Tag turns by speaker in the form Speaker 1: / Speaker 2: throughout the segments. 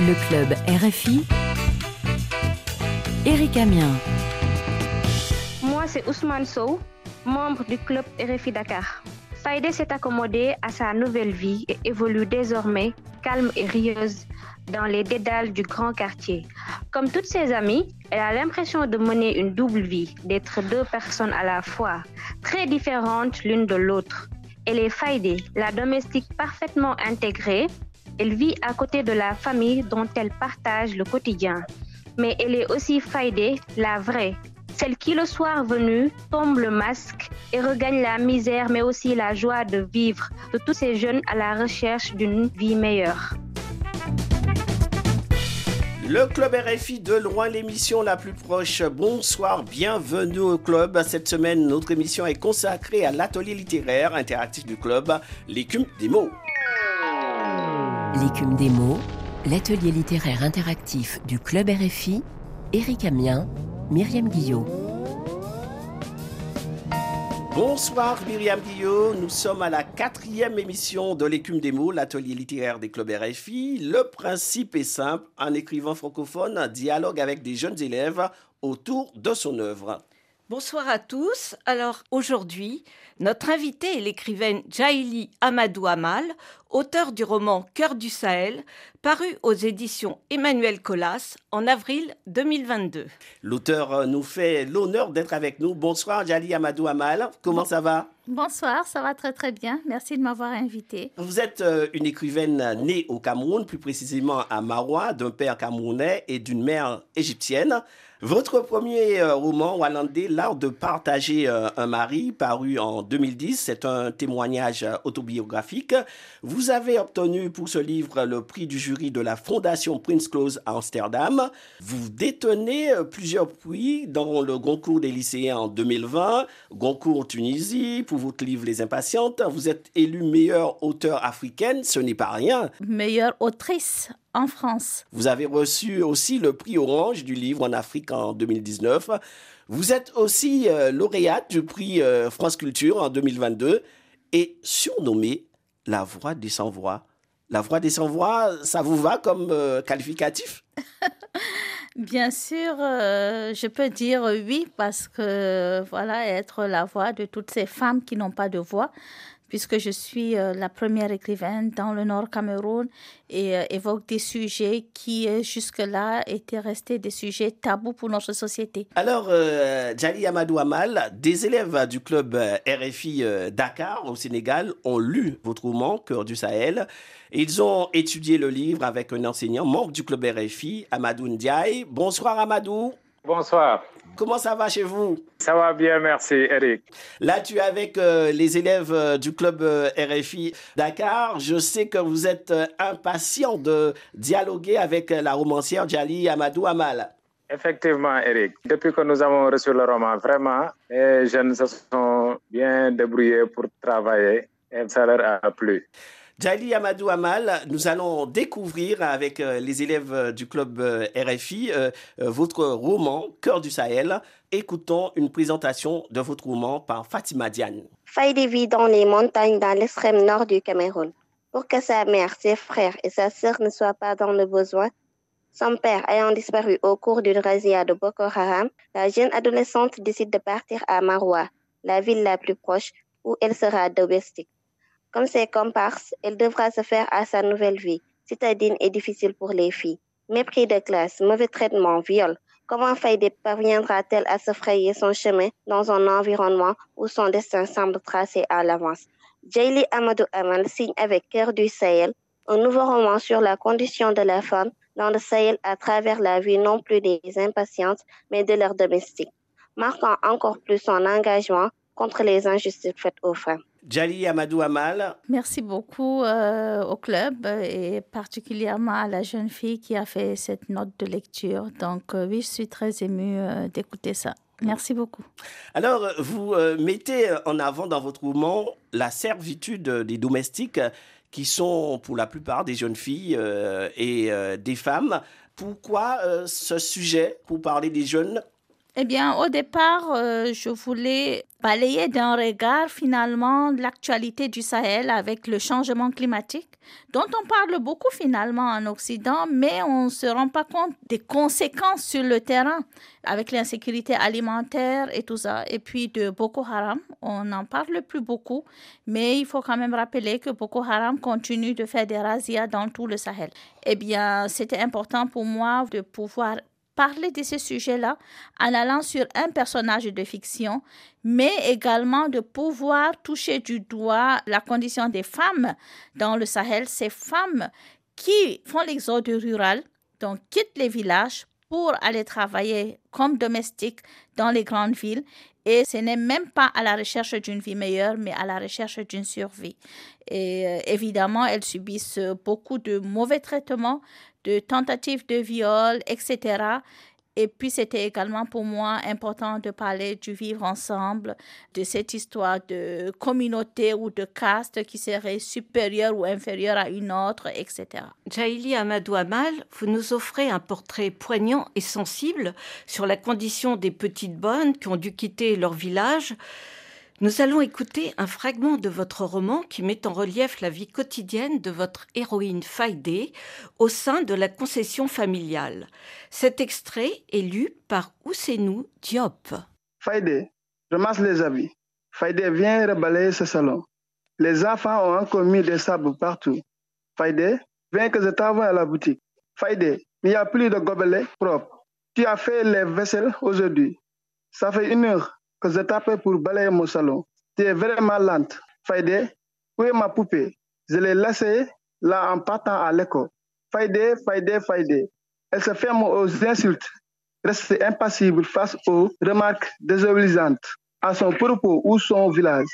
Speaker 1: Le club RFI. Eric Amien.
Speaker 2: Moi, c'est Ousmane Sow, membre du club RFI Dakar. Faïdé s'est accommodée à sa nouvelle vie et évolue désormais calme et rieuse dans les dédales du grand quartier. Comme toutes ses amies, elle a l'impression de mener une double vie, d'être deux personnes à la fois, très différentes l'une de l'autre. Elle est Faïdé, la domestique parfaitement intégrée. Elle vit à côté de la famille dont elle partage le quotidien. Mais elle est aussi Faïdé, la vraie, celle qui le soir venu tombe le masque et regagne la misère mais aussi la joie de vivre de tous ces jeunes à la recherche d'une vie meilleure.
Speaker 3: Le club RFI de loin, l'émission la plus proche. Bonsoir, bienvenue au club. Cette semaine, notre émission est consacrée à l'atelier littéraire interactif du club, l'écume des mots.
Speaker 1: L'écume des mots, l'atelier littéraire interactif du club RFI, Éric Amien, Myriam Guillot.
Speaker 3: Bonsoir Myriam Guillot, nous sommes à la quatrième émission de l'écume des mots, l'atelier littéraire des clubs RFI. Le principe est simple, un écrivain francophone dialogue avec des jeunes élèves autour de son œuvre.
Speaker 4: Bonsoir à tous. Alors aujourd'hui, notre invité est l'écrivaine Jaili Amadou Amal, auteur du roman Cœur du Sahel, paru aux éditions Emmanuel Colas en avril 2022.
Speaker 3: L'auteur nous fait l'honneur d'être avec nous. Bonsoir Jaili Amadou Amal, comment ça va?
Speaker 5: Bonsoir, ça va très très bien. Merci de m'avoir invité.
Speaker 3: Vous êtes euh, une écrivaine née au Cameroun, plus précisément à Marois, d'un père camerounais et d'une mère égyptienne. Votre premier euh, roman, Wallandé, L'art de partager euh, un mari, paru en 2010, c'est un témoignage euh, autobiographique. Vous avez obtenu pour ce livre le prix du jury de la Fondation Prince Claus à Amsterdam. Vous détenez plusieurs prix dans le Goncourt des lycéens en 2020, Goncourt Tunisie, pour votre livre Les Impatientes. Vous êtes élue meilleure auteure africaine, ce n'est pas rien.
Speaker 5: Meilleure autrice en France.
Speaker 3: Vous avez reçu aussi le prix Orange du livre en Afrique en 2019. Vous êtes aussi euh, lauréate du prix euh, France Culture en 2022 et surnommée la voix des sans-voix. La voix des sans-voix, ça vous va comme euh, qualificatif?
Speaker 5: Bien sûr, je peux dire oui parce que voilà, être la voix de toutes ces femmes qui n'ont pas de voix, puisque je suis euh, la première écrivaine dans le Nord Cameroun et euh, évoque des sujets qui euh, jusque-là étaient restés des sujets tabous pour notre société.
Speaker 3: Alors, Djali Amadou Amal, des élèves du club RFI Dakar au Sénégal ont lu votre roman Cœur du Sahel. Ils ont étudié le livre avec un enseignant membre du club RFI, Amadou Ndiaye. Bonsoir Amadou.
Speaker 6: Bonsoir.
Speaker 3: Comment ça va chez vous?
Speaker 6: Ça va bien, merci Eric.
Speaker 3: Là, tu es avec euh, les élèves euh, du club euh, RFI Dakar. Je sais que vous êtes impatient de dialoguer avec la romancière Djali Amadou Amal.
Speaker 6: Effectivement, Eric. Depuis que nous avons reçu le roman, vraiment, les jeunes se sont bien débrouillés pour travailler et ça leur a plu.
Speaker 3: Jali Amadou Amal, nous allons découvrir avec euh, les élèves euh, du club euh, RFI votre roman Cœur du Sahel. Écoutons une présentation de votre roman par Fatima Diane.
Speaker 7: Faïdi vit dans les montagnes dans l'extrême nord du Cameroun. Pour que sa mère, ses frères et sa sœur ne soient pas dans le besoin, son père ayant disparu au cours d'une razzia de Boko Haram, la jeune adolescente décide de partir à Maroua, la ville la plus proche, où elle sera domestique. Comme ses comparses, elle devra se faire à sa nouvelle vie, citadine et difficile pour les filles. Mépris de classe, mauvais traitement, viol. Comment Faïdé parviendra-t-elle à se frayer son chemin dans un environnement où son destin semble tracé à l'avance? Jayli Amadou Amal signe avec Cœur du Sahel un nouveau roman sur la condition de la femme dans le Sahel à travers la vie non plus des impatientes, mais de leurs domestiques, marquant encore plus son engagement contre les injustices faites aux femmes.
Speaker 3: Jali Amadou Amal.
Speaker 5: Merci beaucoup euh, au club et particulièrement à la jeune fille qui a fait cette note de lecture. Donc euh, oui, je suis très émue euh, d'écouter ça. Merci beaucoup.
Speaker 3: Alors, vous mettez en avant dans votre roman la servitude des domestiques qui sont pour la plupart des jeunes filles et des femmes. Pourquoi ce sujet pour parler des jeunes
Speaker 5: Eh bien, au départ, euh, je voulais balayer d'un regard finalement l'actualité du Sahel avec le changement climatique, dont on parle beaucoup finalement en Occident, mais on ne se rend pas compte des conséquences sur le terrain avec l'insécurité alimentaire et tout ça. Et puis de Boko Haram, on n'en parle plus beaucoup, mais il faut quand même rappeler que Boko Haram continue de faire des razzias dans tout le Sahel. Eh bien, c'était important pour moi de pouvoir parler de ces sujets-là en allant sur un personnage de fiction, mais également de pouvoir toucher du doigt la condition des femmes dans le Sahel, ces femmes qui font l'exode rural, donc quittent les villages pour aller travailler comme domestiques dans les grandes villes. Et ce n'est même pas à la recherche d'une vie meilleure, mais à la recherche d'une survie. Et euh, évidemment, elles subissent beaucoup de mauvais traitements, de tentatives de viol, etc. Et puis, c'était également pour moi important de parler du vivre ensemble, de cette histoire de communauté ou de caste qui serait supérieure ou inférieure à une autre, etc.
Speaker 4: Jaili Amadou Amal, vous nous offrez un portrait poignant et sensible sur la condition des petites bonnes qui ont dû quitter leur village nous allons écouter un fragment de votre roman qui met en relief la vie quotidienne de votre héroïne Faïdé au sein de la concession familiale. Cet extrait est lu par Ousenou Diop.
Speaker 8: Faïdé, ramasse les habits. Faïdé, viens reballer ce salon. Les enfants ont encore mis des sables partout. Faïdé, viens que je t'envoie à la boutique. Faïdé, il n'y a plus de gobelets propres. Tu as fait les vaisselles aujourd'hui. Ça fait une heure que je t'appelle pour balayer mon salon. Tu es vraiment lente. Faïdé, où est ma poupée? Je l'ai laissée là en partant à l'école. Faïdé, Faïdé, Faïdé. Elle se ferme aux insultes. Reste impassible face aux remarques désobligeantes à son propos ou son village.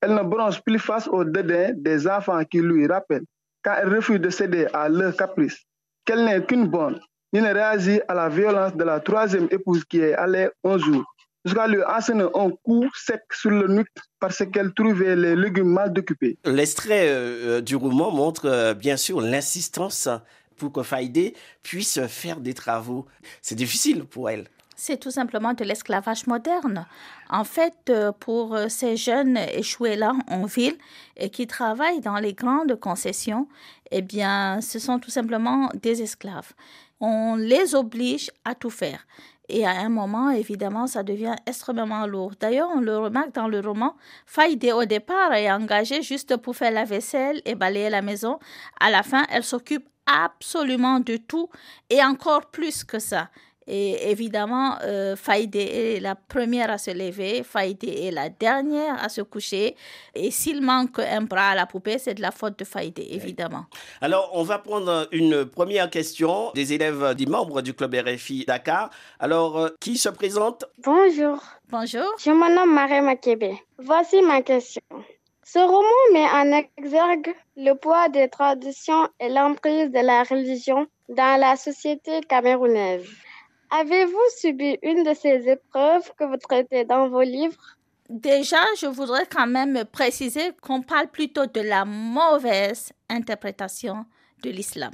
Speaker 8: Elle ne bronche plus face au dédain des enfants qui lui rappellent, quand elle refuse de céder à leur caprice, qu'elle n'est qu'une bonne, ni ne réagit à la violence de la troisième épouse qui est allée un jour jusqu'à lui enseigner un coup sec sur le nuque parce qu'elle trouvait les légumes mal occupés.
Speaker 3: L'extrait euh, euh, du roman montre euh, bien sûr l'insistance pour que Faïdé puisse faire des travaux. C'est difficile pour elle.
Speaker 5: C'est tout simplement de l'esclavage moderne. En fait, pour ces jeunes échoués là en ville et qui travaillent dans les grandes concessions, eh bien, ce sont tout simplement des esclaves. On les oblige à tout faire. Et à un moment, évidemment, ça devient extrêmement lourd. D'ailleurs, on le remarque dans le roman, Faïdé au départ est engagée juste pour faire la vaisselle et balayer la maison. À la fin, elle s'occupe absolument de tout et encore plus que ça. Et évidemment, euh, Faïdé est la première à se lever, Faïdé est la dernière à se coucher. Et s'il manque un bras à la poupée, c'est de la faute de Faïdé, évidemment.
Speaker 3: Alors, on va prendre une première question des élèves, des membres du club RFI Dakar. Alors, euh, qui se présente?
Speaker 9: Bonjour.
Speaker 5: Bonjour.
Speaker 9: Je me nomme Marie Makebe. Voici ma question. Ce roman met en exergue le poids des traditions et l'emprise de la religion dans la société camerounaise. Avez-vous subi une de ces épreuves que vous traitez dans vos livres?
Speaker 5: Déjà, je voudrais quand même préciser qu'on parle plutôt de la mauvaise interprétation de l'islam.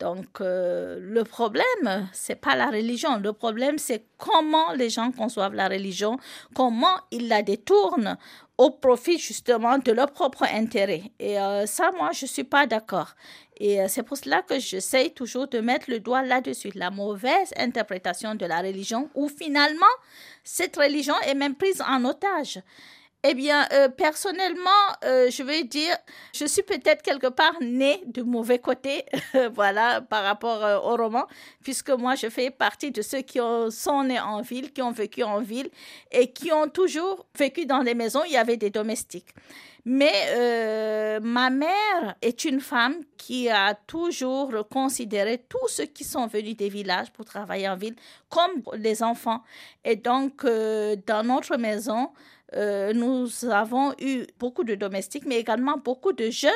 Speaker 5: Donc, euh, le problème, c'est pas la religion. Le problème, c'est comment les gens conçoivent la religion, comment ils la détournent au profit justement de leur propre intérêt. Et euh, ça, moi, je suis pas d'accord. Et euh, c'est pour cela que j'essaye toujours de mettre le doigt là-dessus, la mauvaise interprétation de la religion, où finalement, cette religion est même prise en otage. Eh bien, euh, personnellement, euh, je vais dire, je suis peut-être quelque part née du mauvais côté, voilà, par rapport euh, au roman, puisque moi, je fais partie de ceux qui sont nés en ville, qui ont vécu en ville et qui ont toujours vécu dans des maisons où il y avait des domestiques. Mais ma mère est une femme qui a toujours considéré tous ceux qui sont venus des villages pour travailler en ville comme des enfants. Et donc, dans notre maison, euh, nous avons eu beaucoup de domestiques, mais également beaucoup de jeunes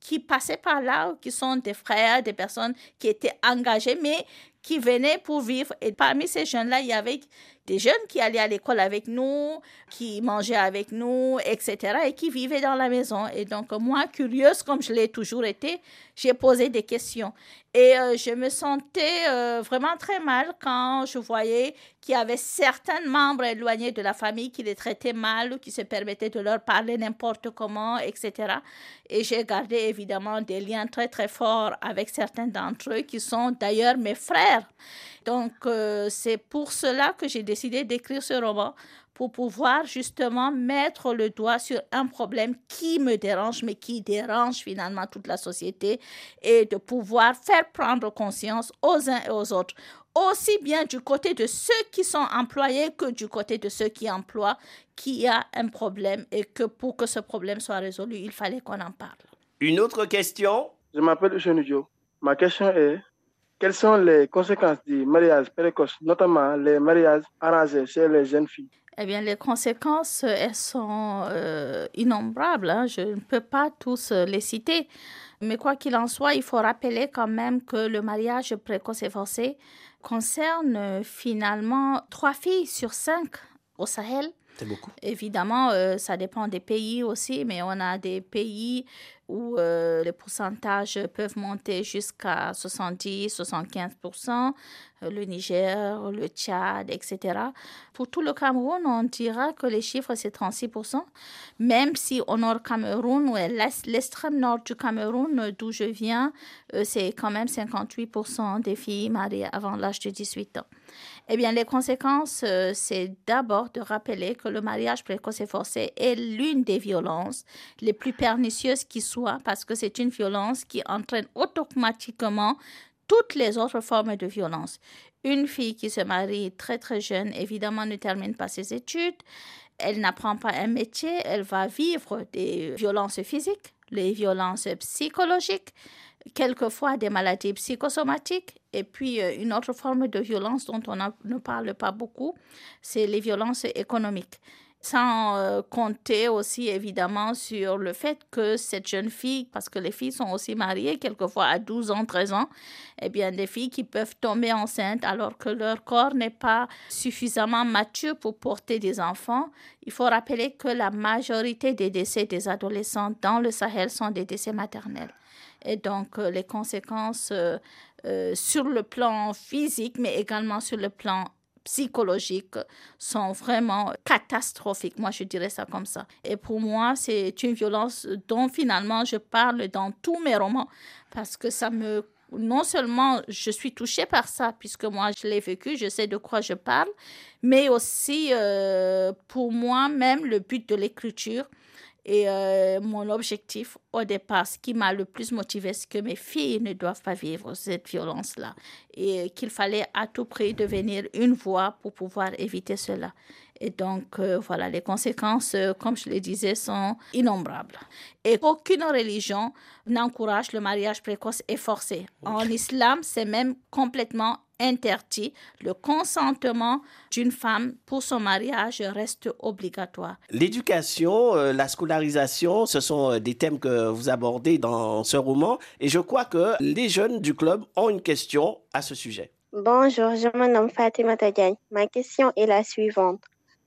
Speaker 5: qui passaient par là, qui sont des frères, des personnes qui étaient engagées, mais qui venaient pour vivre. Et parmi ces jeunes-là, il y avait des jeunes qui allaient à l'école avec nous, qui mangeaient avec nous, etc., et qui vivaient dans la maison. Et donc, moi, curieuse comme je l'ai toujours été, j'ai posé des questions. Et euh, je me sentais euh, vraiment très mal quand je voyais qu'il y avait certains membres éloignés de la famille qui les traitaient mal ou qui se permettaient de leur parler n'importe comment, etc. Et j'ai gardé évidemment des liens très très forts avec certains d'entre eux qui sont d'ailleurs mes frères. Donc euh, c'est pour cela que j'ai décidé d'écrire ce roman pour pouvoir justement mettre le doigt sur un problème qui me dérange, mais qui dérange finalement toute la société, et de pouvoir faire prendre conscience aux uns et aux autres, aussi bien du côté de ceux qui sont employés que du côté de ceux qui emploient, qu'il y a un problème et que pour que ce problème soit résolu, il fallait qu'on en parle.
Speaker 3: Une autre question?
Speaker 8: Je m'appelle Eugène Ma question est quelles sont les conséquences du mariage précoce, notamment les mariages arrangés chez les jeunes filles?
Speaker 5: Eh bien, les conséquences, elles sont euh, innombrables. Hein. Je ne peux pas tous euh, les citer. Mais quoi qu'il en soit, il faut rappeler quand même que le mariage précoce et forcé concerne euh, finalement trois filles sur cinq au Sahel. Évidemment, ça dépend des pays aussi, mais on a des pays où euh, les pourcentages peuvent monter jusqu'à 70-75%, euh, le Niger, le Tchad, etc. Pour tout le Cameroun, on dira que les chiffres, c'est 36%, même si au nord Cameroun, ou l'extrême nord du Cameroun, d'où je viens, euh, c'est quand même 58% des filles mariées avant l'âge de 18 ans. Eh bien, les conséquences, euh, c'est d'abord de rappeler que le mariage précoce et forcé est l'une des violences les plus pernicieuses qui soient, parce que c'est une violence qui entraîne automatiquement toutes les autres formes de violence. Une fille qui se marie très très jeune, évidemment, ne termine pas ses études, elle n'apprend pas un métier, elle va vivre des violences physiques, les violences psychologiques, quelquefois des maladies psychosomatiques et puis euh, une autre forme de violence dont on ne parle pas beaucoup, c'est les violences économiques. Sans euh, compter aussi évidemment sur le fait que cette jeune fille, parce que les filles sont aussi mariées quelquefois à 12 ans, 13 ans, eh bien des filles qui peuvent tomber enceintes alors que leur corps n'est pas suffisamment mature pour porter des enfants. Il faut rappeler que la majorité des décès des adolescents dans le Sahel sont des décès maternels. Et donc, euh, les conséquences euh, sur le plan physique, mais également sur le plan psychologique sont vraiment catastrophiques. Moi, je dirais ça comme ça. Et pour moi, c'est une violence dont finalement je parle dans tous mes romans parce que ça me non seulement je suis touchée par ça, puisque moi je l'ai vécu, je sais de quoi je parle, mais aussi pour moi même le but de l'écriture, et euh, mon objectif au départ, ce qui m'a le plus motivé, c'est que mes filles ne doivent pas vivre cette violence-là et qu'il fallait à tout prix devenir une voix pour pouvoir éviter cela. Et donc, euh, voilà, les conséquences, euh, comme je le disais, sont innombrables. Et aucune religion n'encourage le mariage précoce et forcé. En islam, c'est même complètement interdit. Le consentement d'une femme pour son mariage reste obligatoire.
Speaker 3: L'éducation, euh, la scolarisation, ce sont des thèmes que vous abordez dans ce roman. Et je crois que les jeunes du club ont une question à ce sujet.
Speaker 7: Bonjour, je me nomme Fatima Tadiagne. Ma question est la suivante.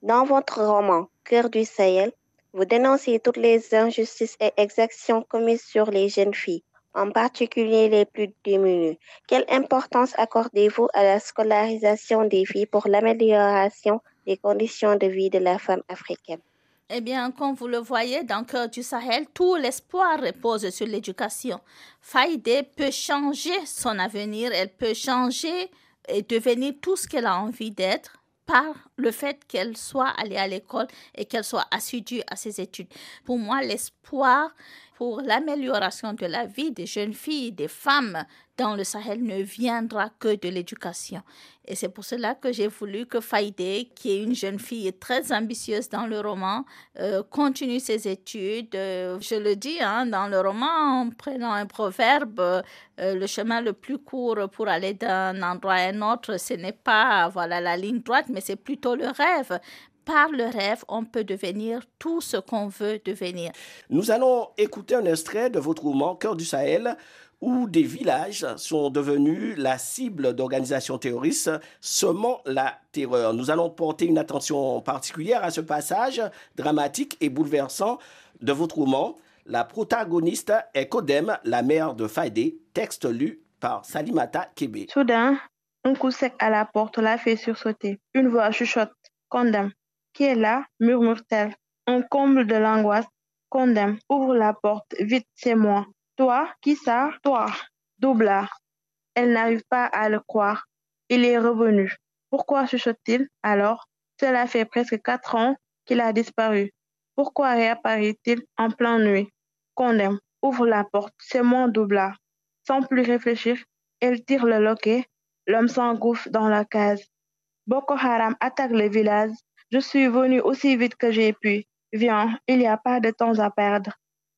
Speaker 7: Dans votre roman Cœur du Sahel, vous dénoncez toutes les injustices et exactions commises sur les jeunes filles, en particulier les plus démunies. Quelle importance accordez-vous à la scolarisation des filles pour l'amélioration des conditions de vie de la femme africaine?
Speaker 5: Eh bien, comme vous le voyez, dans cœur du Sahel, tout l'espoir repose sur l'éducation. Faïdé peut changer son avenir, elle peut changer et devenir tout ce qu'elle a envie d'être par le fait qu'elle soit allée à l'école et qu'elle soit assidue à ses études. Pour moi, l'espoir pour l'amélioration de la vie des jeunes filles, des femmes dans le Sahel ne viendra que de l'éducation. Et c'est pour cela que j'ai voulu que Faïdé, qui est une jeune fille très ambitieuse dans le roman, euh, continue ses études. Euh, je le dis hein, dans le roman en prenant un proverbe, euh, le chemin le plus court pour aller d'un endroit à un autre, ce n'est pas voilà la ligne droite, mais c'est plutôt le rêve. Par le rêve, on peut devenir tout ce qu'on veut devenir.
Speaker 3: Nous allons écouter un extrait de votre roman Cœur du Sahel où des villages sont devenus la cible d'organisations terroristes semant la terreur. Nous allons porter une attention particulière à ce passage dramatique et bouleversant de votre roman. La protagoniste est Kodem, la mère de Faïdé, texte lu par Salimata Kébé.
Speaker 10: Soudain, un coup sec à la porte l'a fait sursauter. Une voix chuchote. Condem. Qui est là murmure-t-elle. Un comble de l'angoisse. Condem. Ouvre la porte. Vite, c'est moi. Toi, qui ça? Toi. Doubla. Elle n'arrive pas à le croire. Il est revenu. Pourquoi chuchote-t-il? Alors Cela fait presque quatre ans qu'il a disparu. Pourquoi réapparaît-il en pleine nuit? Condem. Ouvre la porte. C'est moi, Doubla. Sans plus réfléchir, elle tire le loquet. L'homme s'engouffre dans la case. Boko Haram attaque le village. Je suis venu aussi vite que j'ai pu. Viens, il n'y a pas de temps à perdre.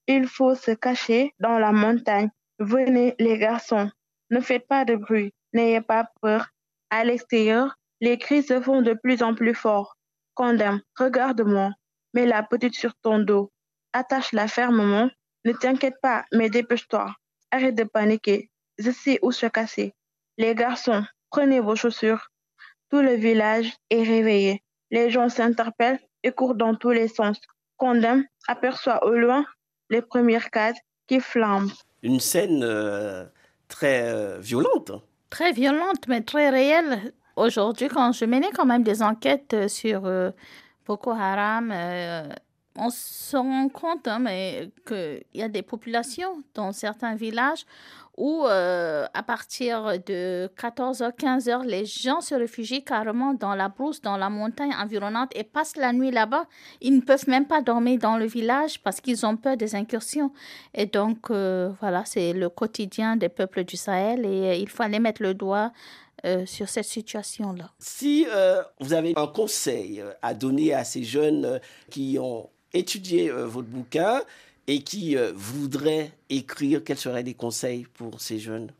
Speaker 10: Il faut se cacher dans la montagne. Venez, les garçons. Ne faites pas de bruit. N'ayez pas peur. À l'extérieur, les cris se font de plus en plus forts. Condamne, regarde-moi. Mets la petite sur ton dos. Attache-la fermement. Ne t'inquiète pas, mais dépêche-toi. Arrête de paniquer. Je sais où se casser. Les garçons, prenez vos chaussures. Tout le village est réveillé. Les gens s'interpellent et courent dans tous les sens. Condem aperçoit au loin les premières cases qui flambent.
Speaker 3: Une scène euh, très euh, violente.
Speaker 5: Très violente, mais très réelle. Aujourd'hui, quand je menais quand même des enquêtes euh, sur Boko Haram, on se rend compte hein, qu'il y a des populations dans certains villages où euh, à partir de 14h, 15h, les gens se réfugient carrément dans la brousse, dans la montagne environnante et passent la nuit là-bas. Ils ne peuvent même pas dormir dans le village parce qu'ils ont peur des incursions. Et donc, euh, voilà, c'est le quotidien des peuples du Sahel et euh, il fallait mettre le doigt sur cette situation-là.
Speaker 3: Si vous avez un conseil à donner à ces jeunes qui ont étudié votre bouquin, et qui euh, voudraient écrire, quels seraient les conseils pour ces jeunes?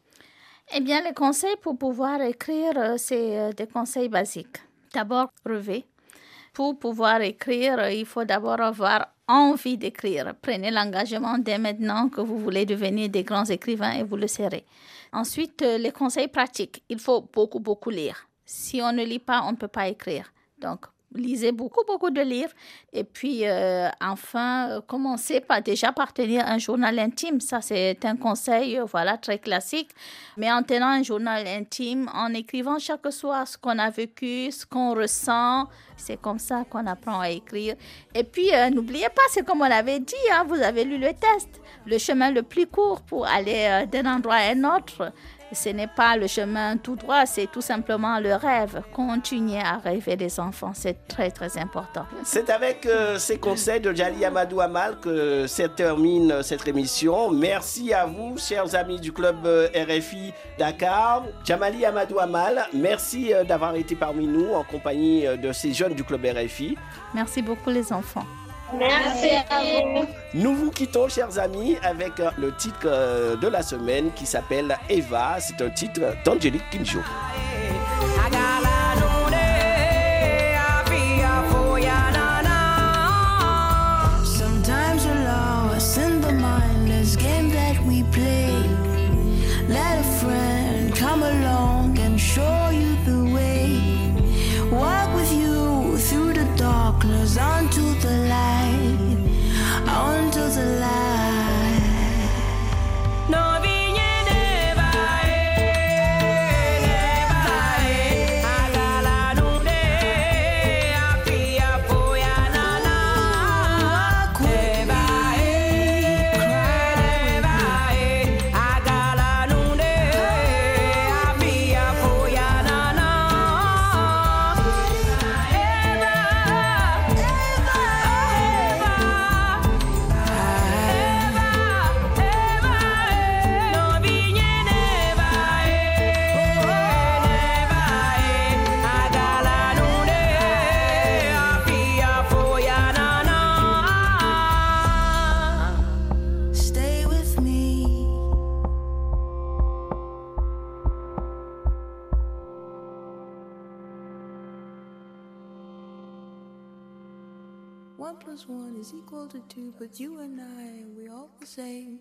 Speaker 5: Eh bien, les conseils pour pouvoir écrire, euh, c'est euh, des conseils basiques. D'abord, rêver. Pour pouvoir écrire, il faut d'abord avoir envie d'écrire. Prenez l'engagement dès maintenant que vous voulez devenir des grands écrivains et vous le serez. Ensuite, les conseils pratiques. Il faut beaucoup, beaucoup lire. Si on ne lit pas, on ne peut pas écrire. Donc, lisez beaucoup, beaucoup de livres. Et puis, euh, enfin, euh, commencez par déjà par tenir un journal intime. Ça, c'est un conseil, euh, voilà, très classique. Mais en tenant un journal intime, en écrivant chaque soir ce qu'on a vécu, ce qu'on ressent, c'est comme ça qu'on apprend à écrire. Et puis, n'oubliez pas, c'est comme on avait dit, hein, vous avez lu le test, le chemin le plus court pour aller d'un endroit à un autre. Ce n'est pas le chemin tout droit, c'est tout simplement le rêve. Continuer à rêver des enfants, c'est très très important.
Speaker 3: C'est avec euh, ces conseils de Jali Amadou Amal que se termine cette émission. Merci à vous, chers amis du club euh, RFI Dakar. Jamali Amadou Amal, merci euh, d'avoir été parmi nous en compagnie de ces jeunes du club RFI.
Speaker 5: Merci beaucoup les enfants.
Speaker 9: Merci à.
Speaker 3: Nous vous quittons, chers amis, avec euh, le titre euh, de la semaine qui s'appelle Eva. C'est un titre d'Angélique Kinjo.
Speaker 11: Is equal to two, but you and I, we're all the same.